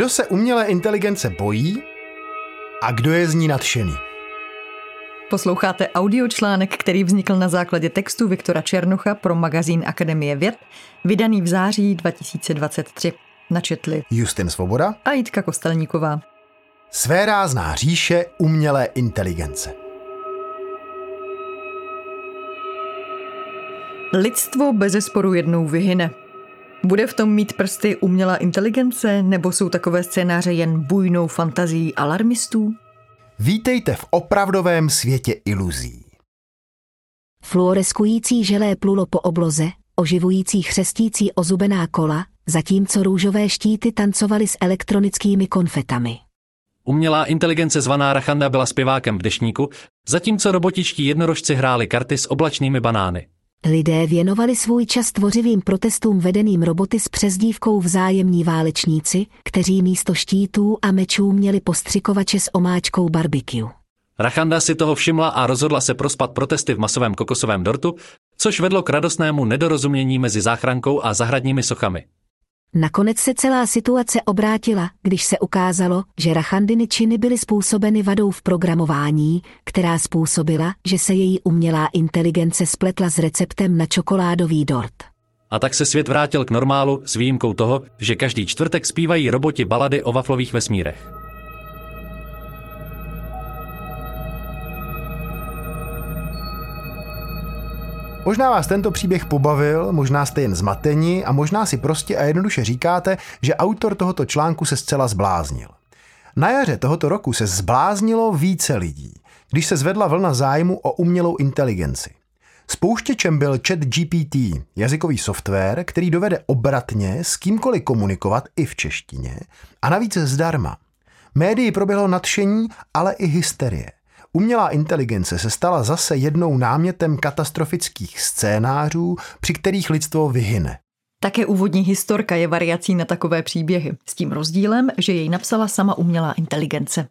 Kdo se umělé inteligence bojí a kdo je z ní nadšený? Posloucháte audiočlánek, který vznikl na základě textu Viktora Černocha pro magazín Akademie věd, vydaný v září 2023. Načetli Justin Svoboda a Jitka Kostelníková. Své rázná říše umělé inteligence. Lidstvo bez sporu jednou vyhyne. Bude v tom mít prsty umělá inteligence, nebo jsou takové scénáře jen bujnou fantazí alarmistů? Vítejte v opravdovém světě iluzí. Fluoreskující želé plulo po obloze, oživující chřestící ozubená kola, zatímco růžové štíty tancovaly s elektronickými konfetami. Umělá inteligence zvaná Rachanda byla zpěvákem v dešníku, zatímco robotičtí jednorožci hráli karty s oblačnými banány. Lidé věnovali svůj čas tvořivým protestům vedeným roboty s přezdívkou vzájemní válečníci, kteří místo štítů a mečů měli postřikovače s omáčkou barbecue. Rachanda si toho všimla a rozhodla se prospat protesty v masovém kokosovém dortu, což vedlo k radostnému nedorozumění mezi záchrankou a zahradními sochami. Nakonec se celá situace obrátila, když se ukázalo, že Rachandiny činy byly způsobeny vadou v programování, která způsobila, že se její umělá inteligence spletla s receptem na čokoládový dort. A tak se svět vrátil k normálu s výjimkou toho, že každý čtvrtek zpívají roboti balady o vaflových vesmírech. Možná vás tento příběh pobavil, možná jste jen zmateni a možná si prostě a jednoduše říkáte, že autor tohoto článku se zcela zbláznil. Na jaře tohoto roku se zbláznilo více lidí, když se zvedla vlna zájmu o umělou inteligenci. Spouštěčem byl chat GPT, jazykový software, který dovede obratně s kýmkoliv komunikovat i v češtině a navíc zdarma. Médii proběhlo nadšení, ale i hysterie. Umělá inteligence se stala zase jednou námětem katastrofických scénářů, při kterých lidstvo vyhyne. Také úvodní historka je variací na takové příběhy, s tím rozdílem, že jej napsala sama umělá inteligence.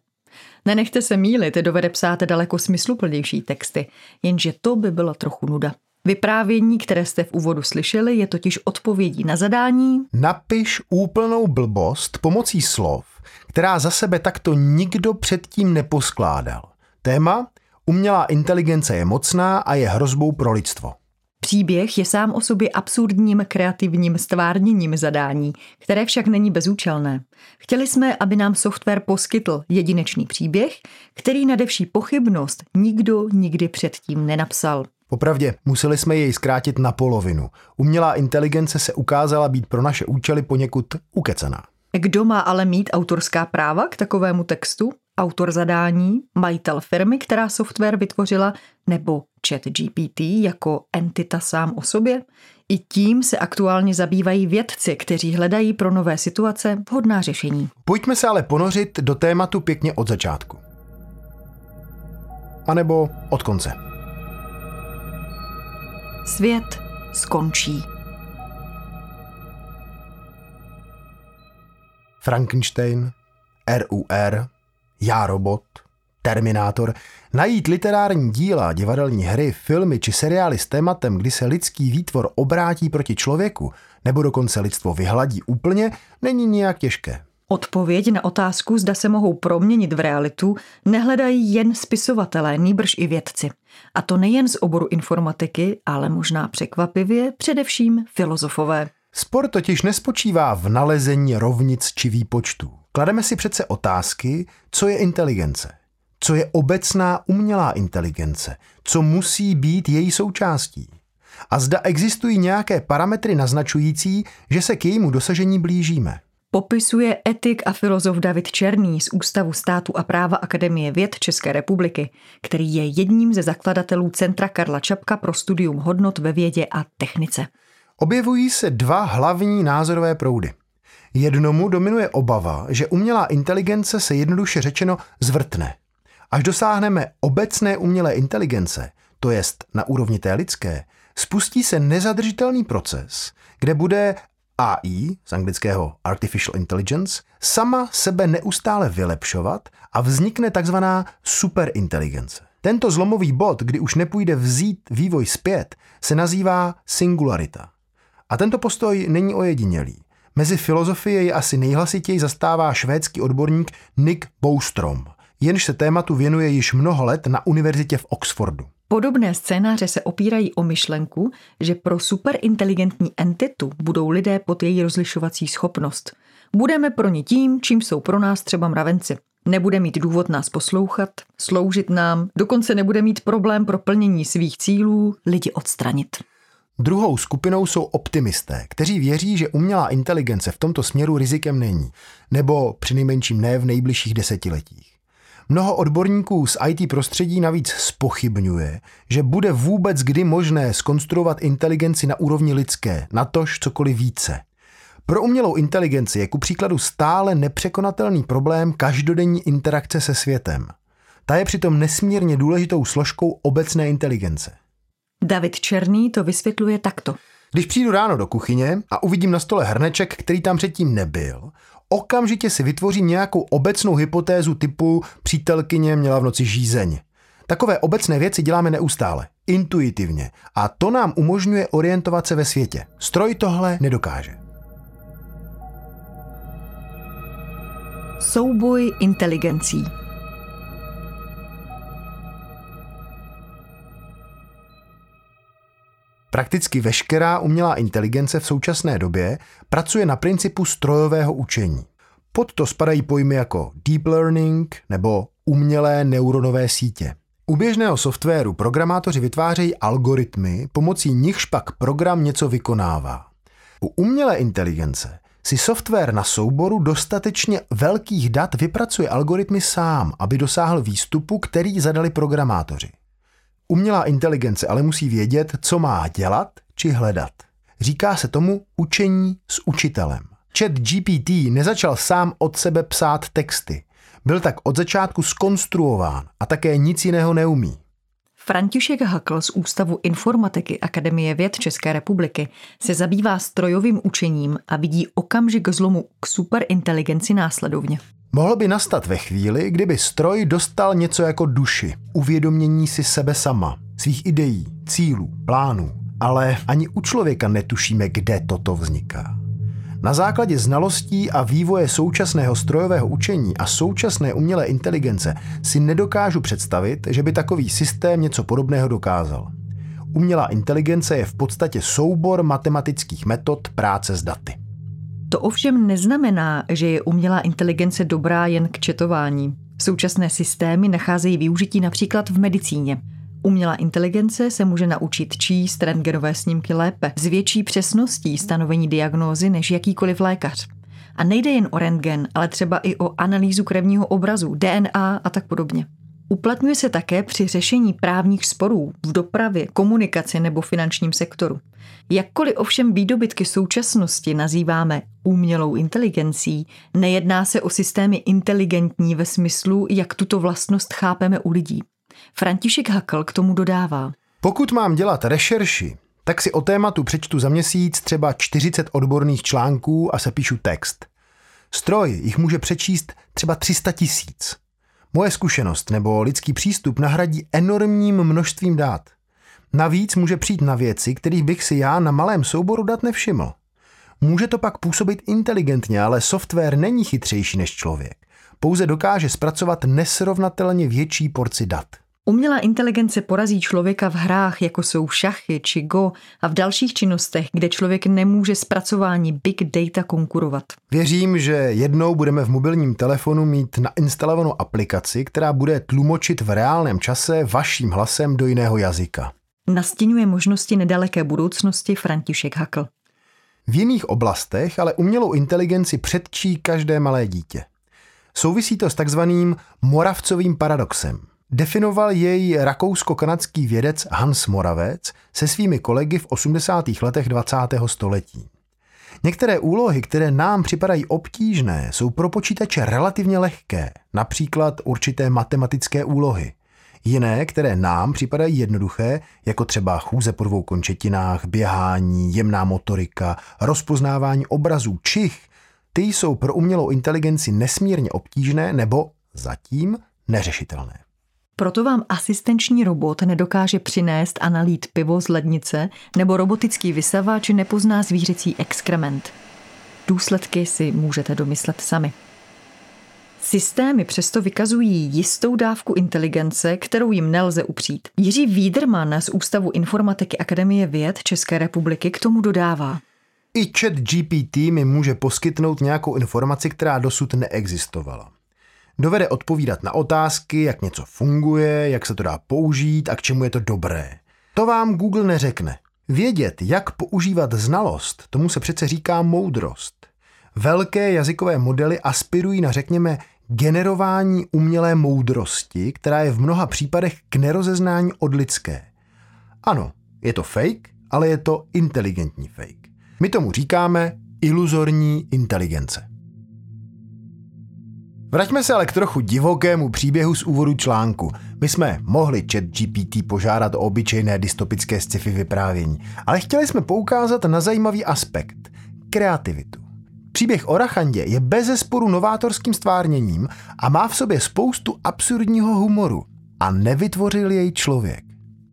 Nenechte se mílit, dovede psát daleko smysluplnější texty, jenže to by byla trochu nuda. Vyprávění, které jste v úvodu slyšeli, je totiž odpovědí na zadání. Napiš úplnou blbost pomocí slov, která za sebe takto nikdo předtím neposkládal. Téma Umělá inteligence je mocná a je hrozbou pro lidstvo. Příběh je sám o sobě absurdním kreativním stvárněním zadání, které však není bezúčelné. Chtěli jsme, aby nám software poskytl jedinečný příběh, který nadevší pochybnost nikdo nikdy předtím nenapsal. Popravdě, museli jsme jej zkrátit na polovinu. Umělá inteligence se ukázala být pro naše účely poněkud ukecená. Kdo má ale mít autorská práva k takovému textu? Autor zadání, majitel firmy, která software vytvořila, nebo chat GPT jako entita sám o sobě? I tím se aktuálně zabývají vědci, kteří hledají pro nové situace vhodná řešení. Pojďme se ale ponořit do tématu pěkně od začátku. A nebo od konce. Svět skončí. Frankenstein, RUR, já robot, Terminátor, najít literární díla, divadelní hry, filmy či seriály s tématem, kdy se lidský výtvor obrátí proti člověku, nebo dokonce lidstvo vyhladí úplně, není nijak těžké. Odpověď na otázku, zda se mohou proměnit v realitu, nehledají jen spisovatelé, nýbrž i vědci. A to nejen z oboru informatiky, ale možná překvapivě především filozofové. Spor totiž nespočívá v nalezení rovnic či výpočtů. Klademe si přece otázky, co je inteligence, co je obecná umělá inteligence, co musí být její součástí. A zda existují nějaké parametry naznačující, že se k jejímu dosažení blížíme. Popisuje etik a filozof David Černý z Ústavu státu a práva Akademie věd České republiky, který je jedním ze zakladatelů Centra Karla Čapka pro studium hodnot ve vědě a technice. Objevují se dva hlavní názorové proudy. Jednomu dominuje obava, že umělá inteligence se jednoduše řečeno zvrtne. Až dosáhneme obecné umělé inteligence, to jest na úrovni té lidské, spustí se nezadržitelný proces, kde bude AI, z anglického Artificial Intelligence, sama sebe neustále vylepšovat a vznikne takzvaná superinteligence. Tento zlomový bod, kdy už nepůjde vzít vývoj zpět, se nazývá singularita. A tento postoj není ojedinělý. Mezi filozofie je asi nejhlasitěji zastává švédský odborník Nick Boustrom, jenž se tématu věnuje již mnoho let na univerzitě v Oxfordu. Podobné scénáře se opírají o myšlenku, že pro superinteligentní entitu budou lidé pod její rozlišovací schopnost. Budeme pro ně tím, čím jsou pro nás třeba mravenci. Nebude mít důvod nás poslouchat, sloužit nám, dokonce nebude mít problém pro plnění svých cílů lidi odstranit. Druhou skupinou jsou optimisté, kteří věří, že umělá inteligence v tomto směru rizikem není, nebo přinejmenším ne v nejbližších desetiletích. Mnoho odborníků z IT prostředí navíc spochybňuje, že bude vůbec kdy možné skonstruovat inteligenci na úrovni lidské, natož cokoliv více. Pro umělou inteligenci je ku příkladu stále nepřekonatelný problém každodenní interakce se světem. Ta je přitom nesmírně důležitou složkou obecné inteligence. David Černý to vysvětluje takto. Když přijdu ráno do kuchyně a uvidím na stole hrneček, který tam předtím nebyl, okamžitě si vytvořím nějakou obecnou hypotézu typu přítelkyně měla v noci žízeň. Takové obecné věci děláme neustále, intuitivně a to nám umožňuje orientovat se ve světě. Stroj tohle nedokáže. Souboj inteligencí. Prakticky veškerá umělá inteligence v současné době pracuje na principu strojového učení. Pod to spadají pojmy jako deep learning nebo umělé neuronové sítě. U běžného softwaru programátoři vytvářejí algoritmy, pomocí nichž pak program něco vykonává. U umělé inteligence si software na souboru dostatečně velkých dat vypracuje algoritmy sám, aby dosáhl výstupu, který zadali programátoři. Umělá inteligence ale musí vědět, co má dělat či hledat. Říká se tomu učení s učitelem. Chat GPT nezačal sám od sebe psát texty. Byl tak od začátku skonstruován a také nic jiného neumí. František Hakl z Ústavu informatiky Akademie věd České republiky se zabývá strojovým učením a vidí okamžik zlomu k superinteligenci následovně. Mohlo by nastat ve chvíli, kdyby stroj dostal něco jako duši, uvědomění si sebe sama, svých ideí, cílů, plánů. Ale ani u člověka netušíme, kde toto vzniká. Na základě znalostí a vývoje současného strojového učení a současné umělé inteligence si nedokážu představit, že by takový systém něco podobného dokázal. Umělá inteligence je v podstatě soubor matematických metod práce s daty. To ovšem neznamená, že je umělá inteligence dobrá jen k četování. Současné systémy nacházejí využití například v medicíně. Umělá inteligence se může naučit číst rentgenové snímky lépe, s větší přesností stanovení diagnózy než jakýkoliv lékař. A nejde jen o rentgen, ale třeba i o analýzu krevního obrazu, DNA a tak podobně. Uplatňuje se také při řešení právních sporů v dopravě, komunikaci nebo finančním sektoru. Jakkoliv ovšem výdobytky současnosti nazýváme umělou inteligencí, nejedná se o systémy inteligentní ve smyslu, jak tuto vlastnost chápeme u lidí. František Hakl k tomu dodává. Pokud mám dělat rešerši, tak si o tématu přečtu za měsíc třeba 40 odborných článků a se píšu text. Stroj jich může přečíst třeba 300 tisíc. Moje zkušenost nebo lidský přístup nahradí enormním množstvím dát. Navíc může přijít na věci, kterých bych si já na malém souboru dat nevšiml. Může to pak působit inteligentně, ale software není chytřejší než člověk. Pouze dokáže zpracovat nesrovnatelně větší porci dat. Umělá inteligence porazí člověka v hrách, jako jsou šachy či go a v dalších činnostech, kde člověk nemůže zpracování big data konkurovat. Věřím, že jednou budeme v mobilním telefonu mít nainstalovanou aplikaci, která bude tlumočit v reálném čase vaším hlasem do jiného jazyka. Nastínuje možnosti nedaleké budoucnosti František Hakl. V jiných oblastech ale umělou inteligenci předčí každé malé dítě. Souvisí to s takzvaným moravcovým paradoxem. Definoval jej rakousko-kanadský vědec Hans Moravec se svými kolegy v 80. letech 20. století. Některé úlohy, které nám připadají obtížné, jsou pro počítače relativně lehké, například určité matematické úlohy. Jiné, které nám připadají jednoduché, jako třeba chůze po dvou končetinách, běhání, jemná motorika, rozpoznávání obrazů, čich, ty jsou pro umělou inteligenci nesmírně obtížné nebo zatím neřešitelné. Proto vám asistenční robot nedokáže přinést a nalít pivo z lednice nebo robotický vysavač nepozná zvířecí exkrement. Důsledky si můžete domyslet sami. Systémy přesto vykazují jistou dávku inteligence, kterou jim nelze upřít. Jiří Víderman z Ústavu informatiky Akademie věd České republiky k tomu dodává. I chat GPT mi může poskytnout nějakou informaci, která dosud neexistovala. Dovede odpovídat na otázky, jak něco funguje, jak se to dá použít a k čemu je to dobré. To vám Google neřekne. Vědět, jak používat znalost, tomu se přece říká moudrost. Velké jazykové modely aspirují na, řekněme, generování umělé moudrosti, která je v mnoha případech k nerozeznání od lidské. Ano, je to fake, ale je to inteligentní fake. My tomu říkáme iluzorní inteligence. Vraťme se ale k trochu divokému příběhu z úvodu článku. My jsme mohli chat GPT požádat o obyčejné dystopické sci-fi vyprávění, ale chtěli jsme poukázat na zajímavý aspekt – kreativitu. Příběh o Rachandě je bez sporu novátorským stvárněním a má v sobě spoustu absurdního humoru a nevytvořil jej člověk.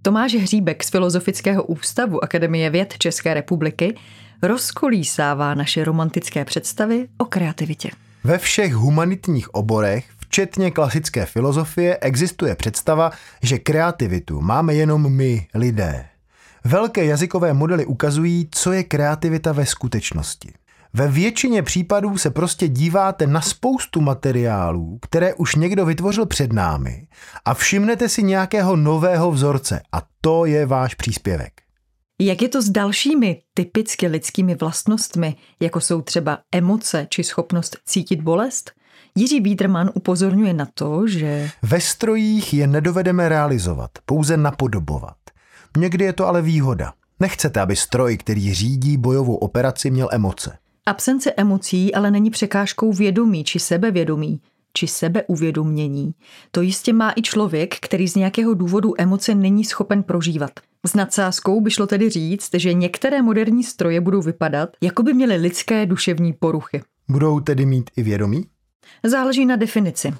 Tomáš Hříbek z Filozofického ústavu Akademie věd České republiky rozkolísává naše romantické představy o kreativitě. Ve všech humanitních oborech, včetně klasické filozofie, existuje představa, že kreativitu máme jenom my, lidé. Velké jazykové modely ukazují, co je kreativita ve skutečnosti. Ve většině případů se prostě díváte na spoustu materiálů, které už někdo vytvořil před námi a všimnete si nějakého nového vzorce a to je váš příspěvek. Jak je to s dalšími typicky lidskými vlastnostmi, jako jsou třeba emoce či schopnost cítit bolest? Jiří Víderman upozorňuje na to, že... Ve strojích je nedovedeme realizovat, pouze napodobovat. Někdy je to ale výhoda. Nechcete, aby stroj, který řídí bojovou operaci, měl emoce. Absence emocí ale není překážkou vědomí či sebevědomí či sebeuvědomění. To jistě má i člověk, který z nějakého důvodu emoce není schopen prožívat. S nadsázkou by šlo tedy říct, že některé moderní stroje budou vypadat, jako by měly lidské duševní poruchy. Budou tedy mít i vědomí? Záleží na definici.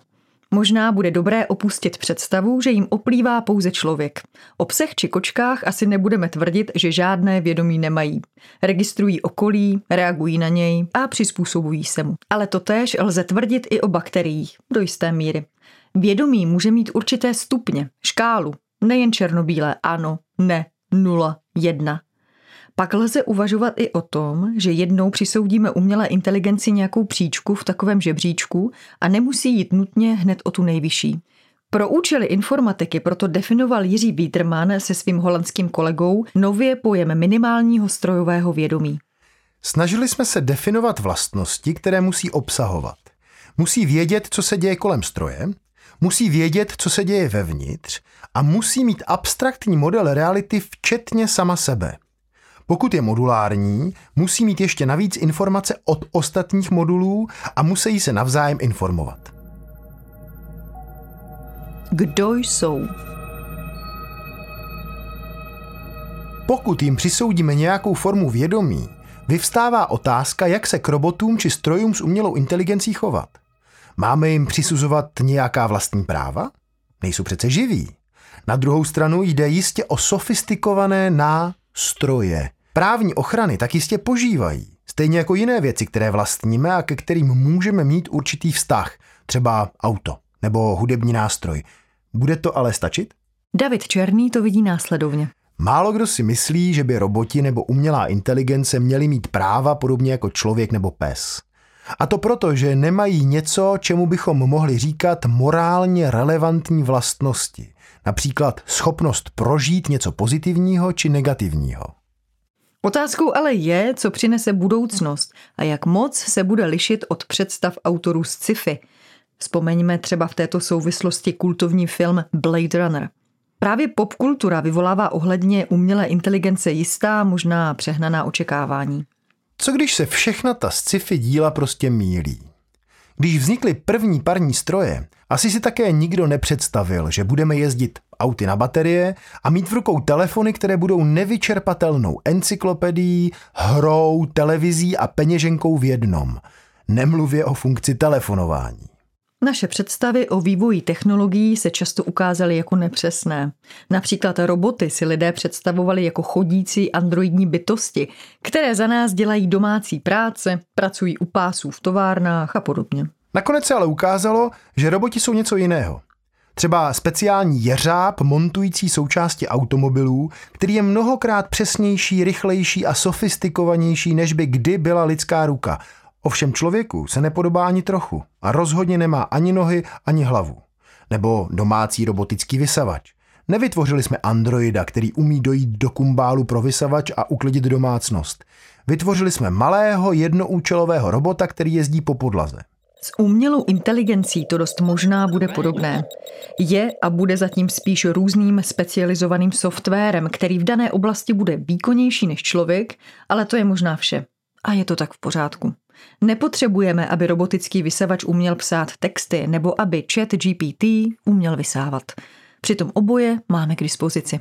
Možná bude dobré opustit představu, že jim oplývá pouze člověk. O psech či kočkách asi nebudeme tvrdit, že žádné vědomí nemají. Registrují okolí, reagují na něj a přizpůsobují se mu. Ale to též lze tvrdit i o bakteriích, do jisté míry. Vědomí může mít určité stupně, škálu, nejen černobílé ano, ne, nula, jedna. Pak lze uvažovat i o tom, že jednou přisoudíme umělé inteligenci nějakou příčku v takovém žebříčku a nemusí jít nutně hned o tu nejvyšší. Pro účely informatiky proto definoval Jiří Bieterman se svým holandským kolegou nově pojem minimálního strojového vědomí. Snažili jsme se definovat vlastnosti, které musí obsahovat. Musí vědět, co se děje kolem stroje, musí vědět, co se děje vevnitř a musí mít abstraktní model reality včetně sama sebe. Pokud je modulární, musí mít ještě navíc informace od ostatních modulů a musí se navzájem informovat. Kdo jsou? Pokud jim přisoudíme nějakou formu vědomí, vyvstává otázka, jak se k robotům či strojům s umělou inteligencí chovat. Máme jim přisuzovat nějaká vlastní práva? Nejsou přece živí. Na druhou stranu jde jistě o sofistikované nástroje, Právní ochrany tak jistě požívají, stejně jako jiné věci, které vlastníme a ke kterým můžeme mít určitý vztah, třeba auto nebo hudební nástroj. Bude to ale stačit? David Černý to vidí následovně. Málo kdo si myslí, že by roboti nebo umělá inteligence měli mít práva podobně jako člověk nebo pes. A to proto, že nemají něco, čemu bychom mohli říkat morálně relevantní vlastnosti. Například schopnost prožít něco pozitivního či negativního. Otázkou ale je, co přinese budoucnost a jak moc se bude lišit od představ autorů z sci-fi. Vzpomeňme třeba v této souvislosti kultovní film Blade Runner. Právě popkultura vyvolává ohledně umělé inteligence jistá, možná přehnaná očekávání. Co když se všechna ta sci-fi díla prostě mílí? Když vznikly první parní stroje, asi si také nikdo nepředstavil, že budeme jezdit auty na baterie a mít v rukou telefony, které budou nevyčerpatelnou encyklopedií, hrou, televizí a peněženkou v jednom. Nemluvě o funkci telefonování. Naše představy o vývoji technologií se často ukázaly jako nepřesné. Například roboty si lidé představovali jako chodící androidní bytosti, které za nás dělají domácí práce, pracují u pásů v továrnách a podobně. Nakonec se ale ukázalo, že roboti jsou něco jiného. Třeba speciální jeřáb montující součásti automobilů, který je mnohokrát přesnější, rychlejší a sofistikovanější, než by kdy byla lidská ruka. Ovšem člověku se nepodobá ani trochu a rozhodně nemá ani nohy, ani hlavu. Nebo domácí robotický vysavač. Nevytvořili jsme androida, který umí dojít do kumbálu pro vysavač a uklidit domácnost. Vytvořili jsme malého jednoúčelového robota, který jezdí po podlaze. S umělou inteligencí to dost možná bude podobné. Je a bude zatím spíš různým specializovaným softwarem, který v dané oblasti bude výkonnější než člověk, ale to je možná vše. A je to tak v pořádku. Nepotřebujeme, aby robotický vysavač uměl psát texty nebo aby chat GPT uměl vysávat. Přitom oboje máme k dispozici.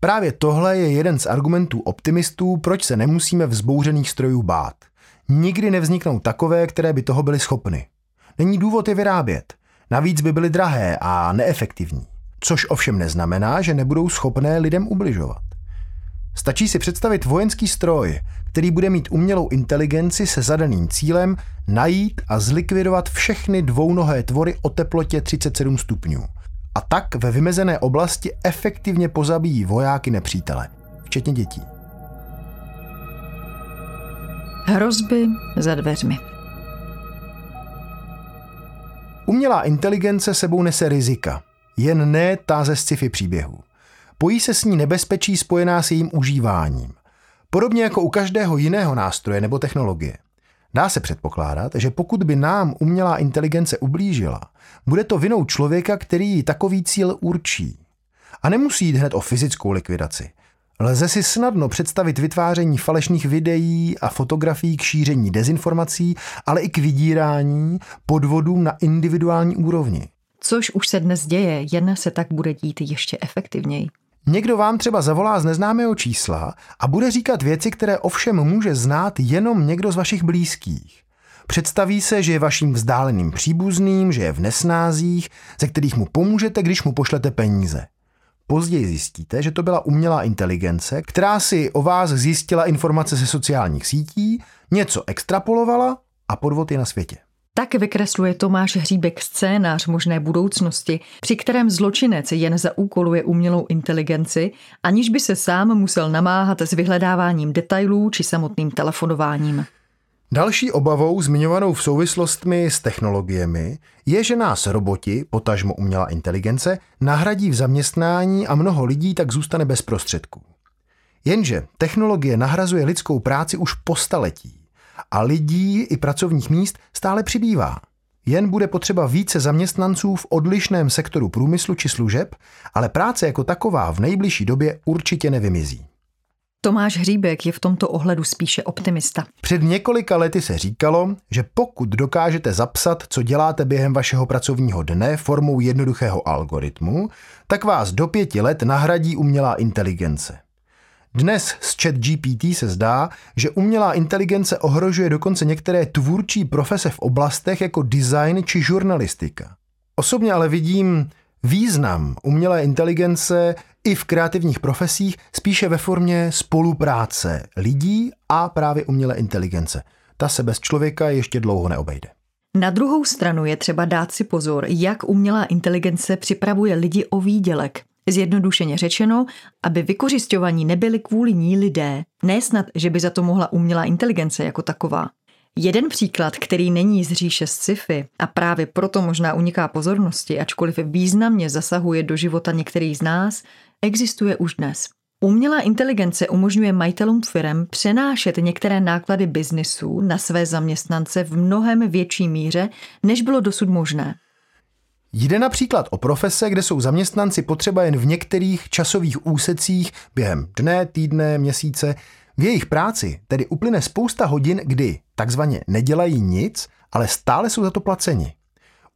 Právě tohle je jeden z argumentů optimistů, proč se nemusíme vzbouřených strojů bát. Nikdy nevzniknou takové, které by toho byly schopny. Není důvod je vyrábět. Navíc by byly drahé a neefektivní. Což ovšem neznamená, že nebudou schopné lidem ubližovat. Stačí si představit vojenský stroj, který bude mít umělou inteligenci se zadaným cílem najít a zlikvidovat všechny dvounohé tvory o teplotě 37 stupňů. A tak ve vymezené oblasti efektivně pozabíjí vojáky nepřítele, včetně dětí. Hrozby za dveřmi. Umělá inteligence sebou nese rizika, jen ne ta ze sci-fi příběhů. Pojí se s ní nebezpečí spojená s jejím užíváním. Podobně jako u každého jiného nástroje nebo technologie. Dá se předpokládat, že pokud by nám umělá inteligence ublížila, bude to vinou člověka, který ji takový cíl určí. A nemusí jít hned o fyzickou likvidaci. Lze si snadno představit vytváření falešných videí a fotografií k šíření dezinformací, ale i k vydírání, podvodům na individuální úrovni. Což už se dnes děje, jen se tak bude dít ještě efektivněji. Někdo vám třeba zavolá z neznámého čísla a bude říkat věci, které ovšem může znát jenom někdo z vašich blízkých. Představí se, že je vaším vzdáleným příbuzným, že je v nesnázích, ze kterých mu pomůžete, když mu pošlete peníze. Později zjistíte, že to byla umělá inteligence, která si o vás zjistila informace ze sociálních sítí, něco extrapolovala a podvod je na světě. Tak vykresluje Tomáš Hříbek scénář možné budoucnosti, při kterém zločinec jen zaúkoluje umělou inteligenci, aniž by se sám musel namáhat s vyhledáváním detailů či samotným telefonováním. Další obavou zmiňovanou v souvislostmi s technologiemi je, že nás roboti, potažmo umělá inteligence, nahradí v zaměstnání a mnoho lidí tak zůstane bez prostředků. Jenže technologie nahrazuje lidskou práci už po staletí a lidí i pracovních míst stále přibývá. Jen bude potřeba více zaměstnanců v odlišném sektoru průmyslu či služeb, ale práce jako taková v nejbližší době určitě nevymizí. Tomáš Hříbek je v tomto ohledu spíše optimista. Před několika lety se říkalo, že pokud dokážete zapsat, co děláte během vašeho pracovního dne formou jednoduchého algoritmu, tak vás do pěti let nahradí umělá inteligence. Dnes s chat GPT se zdá, že umělá inteligence ohrožuje dokonce některé tvůrčí profese v oblastech jako design či žurnalistika. Osobně ale vidím význam umělé inteligence i v kreativních profesích spíše ve formě spolupráce lidí a právě umělé inteligence. Ta se bez člověka ještě dlouho neobejde. Na druhou stranu je třeba dát si pozor, jak umělá inteligence připravuje lidi o výdělek. Zjednodušeně řečeno, aby vykořišťovaní nebyli kvůli ní lidé, ne snad, že by za to mohla umělá inteligence jako taková. Jeden příklad, který není z říše sci-fi a právě proto možná uniká pozornosti, ačkoliv významně zasahuje do života některých z nás, existuje už dnes. Umělá inteligence umožňuje majitelům firm přenášet některé náklady biznisu na své zaměstnance v mnohem větší míře, než bylo dosud možné. Jde například o profese, kde jsou zaměstnanci potřeba jen v některých časových úsecích během dne, týdne, měsíce. V jejich práci tedy uplyne spousta hodin, kdy takzvaně nedělají nic, ale stále jsou za to placeni.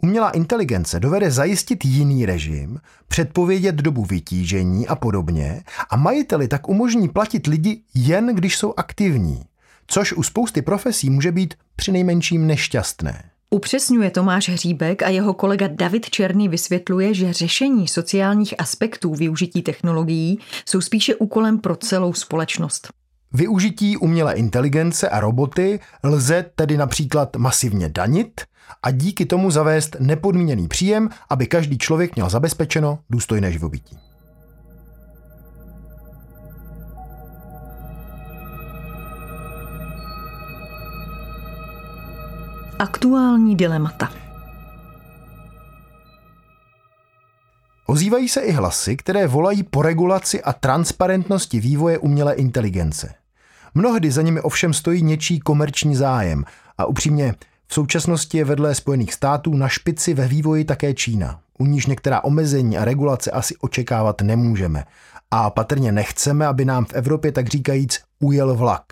Umělá inteligence dovede zajistit jiný režim, předpovědět dobu vytížení a podobně a majiteli tak umožní platit lidi jen když jsou aktivní, což u spousty profesí může být přinejmenším nešťastné. Upřesňuje Tomáš Hříbek a jeho kolega David Černý vysvětluje, že řešení sociálních aspektů využití technologií jsou spíše úkolem pro celou společnost. Využití umělé inteligence a roboty lze tedy například masivně danit a díky tomu zavést nepodmíněný příjem, aby každý člověk měl zabezpečeno důstojné živobytí. Aktuální dilemata. Ozývají se i hlasy, které volají po regulaci a transparentnosti vývoje umělé inteligence. Mnohdy za nimi ovšem stojí něčí komerční zájem a upřímně v současnosti je vedle Spojených států na špici ve vývoji také Čína, u níž některá omezení a regulace asi očekávat nemůžeme. A patrně nechceme, aby nám v Evropě tak říkajíc ujel vlak.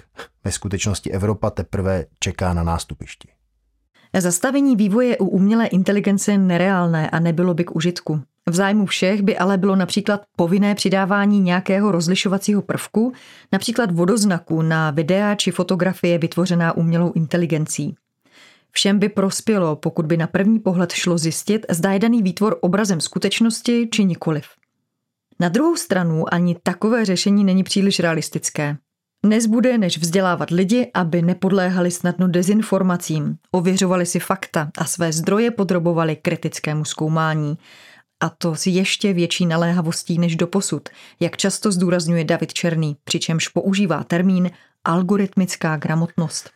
Ve skutečnosti Evropa teprve čeká na nástupišti. Zastavení vývoje u umělé inteligence je nereálné a nebylo by k užitku. V zájmu všech by ale bylo například povinné přidávání nějakého rozlišovacího prvku, například vodoznaku na videa či fotografie vytvořená umělou inteligencí. Všem by prospělo, pokud by na první pohled šlo zjistit, zda je daný výtvor obrazem skutečnosti či nikoliv. Na druhou stranu ani takové řešení není příliš realistické. Nezbude, než vzdělávat lidi, aby nepodléhali snadno dezinformacím, ověřovali si fakta a své zdroje podrobovali kritickému zkoumání. A to s ještě větší naléhavostí než doposud, jak často zdůrazňuje David Černý, přičemž používá termín algoritmická gramotnost.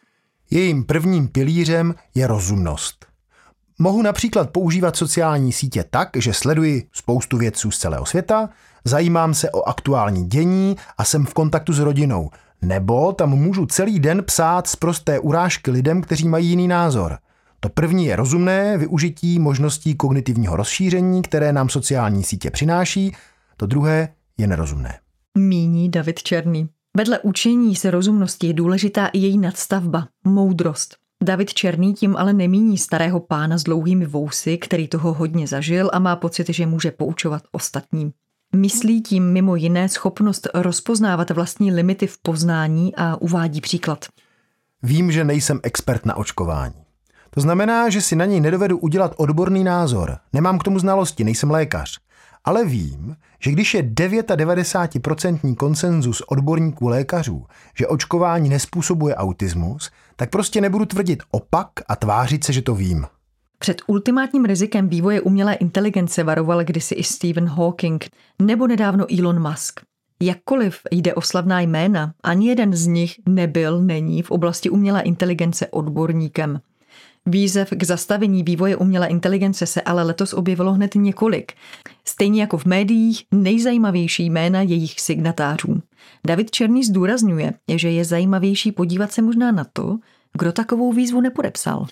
Jejím prvním pilířem je rozumnost. Mohu například používat sociální sítě tak, že sleduji spoustu vědců z celého světa, zajímám se o aktuální dění a jsem v kontaktu s rodinou. Nebo tam můžu celý den psát z prosté urážky lidem, kteří mají jiný názor. To první je rozumné využití možností kognitivního rozšíření, které nám sociální sítě přináší, to druhé je nerozumné. Míní David Černý. Vedle učení se rozumnosti je důležitá i její nadstavba, moudrost. David Černý tím ale nemíní starého pána s dlouhými vousy, který toho hodně zažil a má pocit, že může poučovat ostatním. Myslí tím mimo jiné schopnost rozpoznávat vlastní limity v poznání a uvádí příklad. Vím, že nejsem expert na očkování. To znamená, že si na něj nedovedu udělat odborný názor. Nemám k tomu znalosti, nejsem lékař. Ale vím, že když je 99% konsenzus odborníků lékařů, že očkování nespůsobuje autismus, tak prostě nebudu tvrdit opak a tvářit se, že to vím. Před ultimátním rizikem vývoje umělé inteligence varoval kdysi i Stephen Hawking nebo nedávno Elon Musk. Jakkoliv jde o slavná jména, ani jeden z nich nebyl, není v oblasti umělé inteligence odborníkem. Výzev k zastavení vývoje umělé inteligence se ale letos objevilo hned několik. Stejně jako v médiích nejzajímavější jména jejich signatářů. David Černý zdůrazňuje, že je zajímavější podívat se možná na to, kdo takovou výzvu nepodepsal.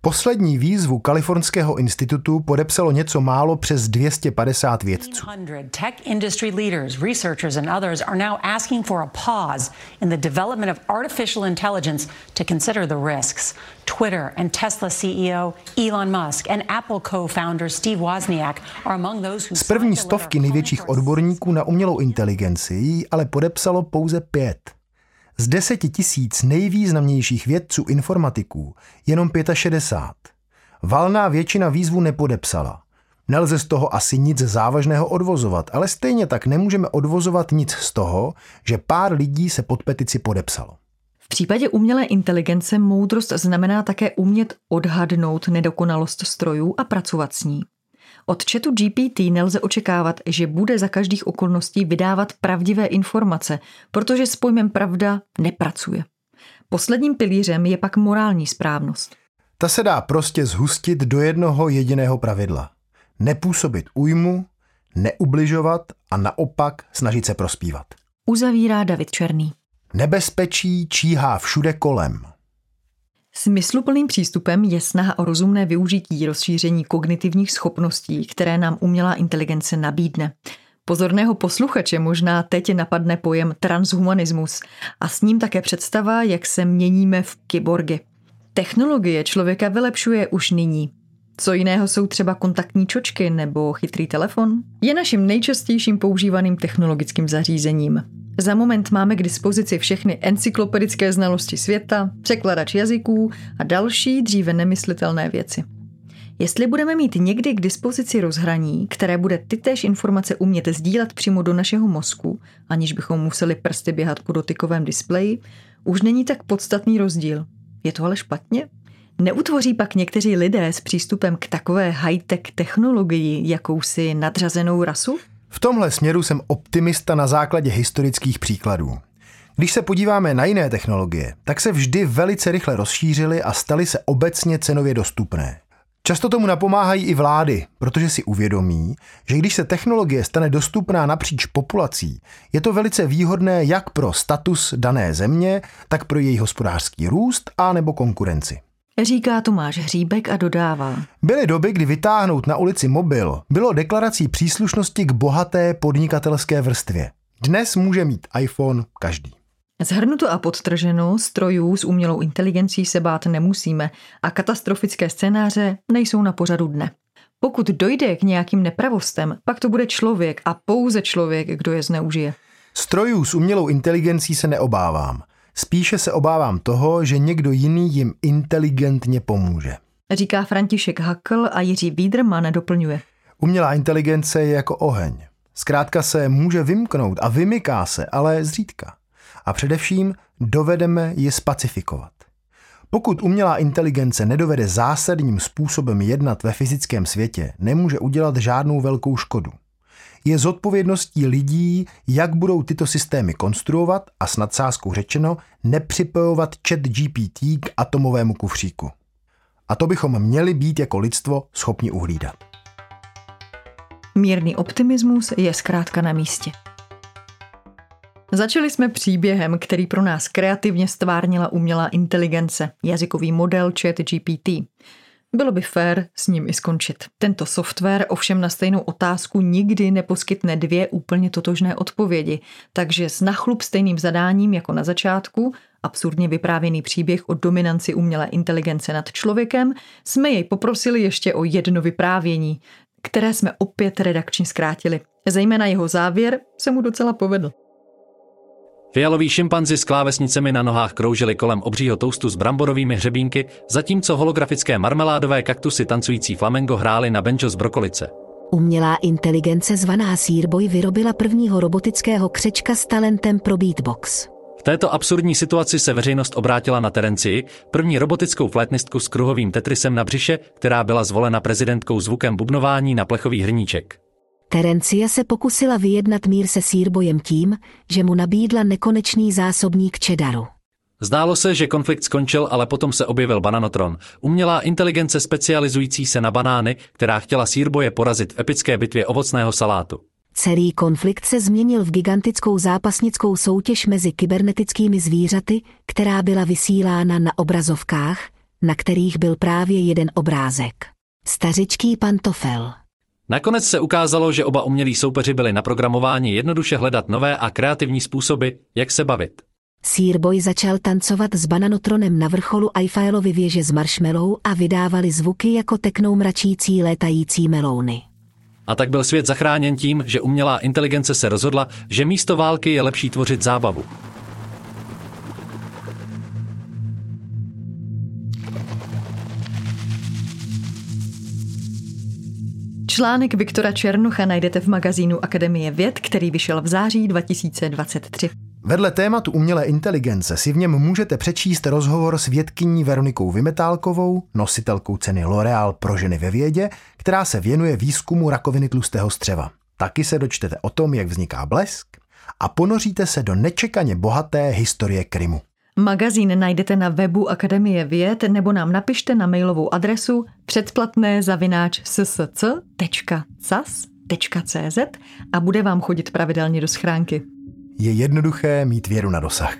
Poslední výzvu Kalifornského institutu podepsalo něco málo přes 250 vědců. Twitter and Tesla CEO Elon Musk and Apple co-founder Steve Wozniak are among those who Z první stovky největších odborníků na umělou inteligenci ale podepsalo pouze pět. Z deseti tisíc nejvýznamnějších vědců informatiků jenom 65. Valná většina výzvu nepodepsala. Nelze z toho asi nic závažného odvozovat, ale stejně tak nemůžeme odvozovat nic z toho, že pár lidí se pod petici podepsalo. V případě umělé inteligence moudrost znamená také umět odhadnout nedokonalost strojů a pracovat s ní. Od chatu GPT nelze očekávat, že bude za každých okolností vydávat pravdivé informace, protože s pojmem pravda nepracuje. Posledním pilířem je pak morální správnost. Ta se dá prostě zhustit do jednoho jediného pravidla. Nepůsobit újmu, neubližovat a naopak snažit se prospívat. Uzavírá David Černý. Nebezpečí číhá všude kolem. Smysluplným přístupem je snaha o rozumné využití rozšíření kognitivních schopností, které nám umělá inteligence nabídne. Pozorného posluchače možná teď napadne pojem transhumanismus a s ním také představa, jak se měníme v kyborgy. Technologie člověka vylepšuje už nyní. Co jiného jsou třeba kontaktní čočky nebo chytrý telefon? Je naším nejčastějším používaným technologickým zařízením. Za moment máme k dispozici všechny encyklopedické znalosti světa, překladač jazyků a další dříve nemyslitelné věci. Jestli budeme mít někdy k dispozici rozhraní, které bude tytéž informace umět sdílet přímo do našeho mozku, aniž bychom museli prsty běhat po dotykovém displeji, už není tak podstatný rozdíl. Je to ale špatně? Neutvoří pak někteří lidé s přístupem k takové high-tech technologii jakousi nadřazenou rasu? V tomhle směru jsem optimista na základě historických příkladů. Když se podíváme na jiné technologie, tak se vždy velice rychle rozšířily a staly se obecně cenově dostupné. Často tomu napomáhají i vlády, protože si uvědomí, že když se technologie stane dostupná napříč populací, je to velice výhodné jak pro status dané země, tak pro její hospodářský růst a nebo konkurenci. Říká Tomáš Hříbek a dodává. Byly doby, kdy vytáhnout na ulici mobil bylo deklarací příslušnosti k bohaté podnikatelské vrstvě. Dnes může mít iPhone každý. Zhrnuto a podtrženo, strojů s umělou inteligencí se bát nemusíme a katastrofické scénáře nejsou na pořadu dne. Pokud dojde k nějakým nepravostem, pak to bude člověk a pouze člověk, kdo je zneužije. Strojů s umělou inteligencí se neobávám. Spíše se obávám toho, že někdo jiný jim inteligentně pomůže. Říká František Hakl a Jiří Vídrman doplňuje. Umělá inteligence je jako oheň. Zkrátka se může vymknout a vymyká se, ale zřídka. A především dovedeme ji spacifikovat. Pokud umělá inteligence nedovede zásadním způsobem jednat ve fyzickém světě, nemůže udělat žádnou velkou škodu je zodpovědností lidí, jak budou tyto systémy konstruovat a s nadsázkou řečeno nepřipojovat chat GPT k atomovému kufříku. A to bychom měli být jako lidstvo schopni uhlídat. Mírný optimismus je zkrátka na místě. Začali jsme příběhem, který pro nás kreativně stvárnila umělá inteligence, jazykový model chat GPT. Bylo by fér s ním i skončit. Tento software ovšem na stejnou otázku nikdy neposkytne dvě úplně totožné odpovědi, takže s nachlup stejným zadáním jako na začátku, absurdně vyprávěný příběh o dominanci umělé inteligence nad člověkem, jsme jej poprosili ještě o jedno vyprávění, které jsme opět redakčně zkrátili. Zejména jeho závěr se mu docela povedl. Fialoví šimpanzi s klávesnicemi na nohách kroužili kolem obřího toustu s bramborovými hřebínky, zatímco holografické marmeládové kaktusy tancující flamengo hrály na benjo z brokolice. Umělá inteligence zvaná Searboy vyrobila prvního robotického křečka s talentem pro beatbox. V této absurdní situaci se veřejnost obrátila na Terencii, první robotickou flétnistku s kruhovým tetrisem na břiše, která byla zvolena prezidentkou zvukem bubnování na plechový hrníček. Terencia se pokusila vyjednat mír se sírbojem tím, že mu nabídla nekonečný zásobník čedaru. Zdálo se, že konflikt skončil, ale potom se objevil Bananotron, umělá inteligence specializující se na banány, která chtěla sírboje porazit v epické bitvě ovocného salátu. Celý konflikt se změnil v gigantickou zápasnickou soutěž mezi kybernetickými zvířaty, která byla vysílána na obrazovkách, na kterých byl právě jeden obrázek. Stařičký pantofel. Nakonec se ukázalo, že oba umělí soupeři byli naprogramováni jednoduše hledat nové a kreativní způsoby, jak se bavit. Searboy začal tancovat s bananotronem na vrcholu Eiffelovy věže z marshmallow a vydávali zvuky jako teknou mračící létající melouny. A tak byl svět zachráněn tím, že umělá inteligence se rozhodla, že místo války je lepší tvořit zábavu. Článek Viktora Černocha najdete v magazínu Akademie věd, který vyšel v září 2023. Vedle tématu umělé inteligence si v něm můžete přečíst rozhovor s vědkyní Veronikou Vymetálkovou, nositelkou ceny L'Oreal pro ženy ve vědě, která se věnuje výzkumu rakoviny tlustého střeva. Taky se dočtete o tom, jak vzniká blesk a ponoříte se do nečekaně bohaté historie Krymu. Magazín najdete na webu Akademie věd nebo nám napište na mailovou adresu předplatné zavináč ssc.cas.cz a bude vám chodit pravidelně do schránky. Je jednoduché mít věru na dosah.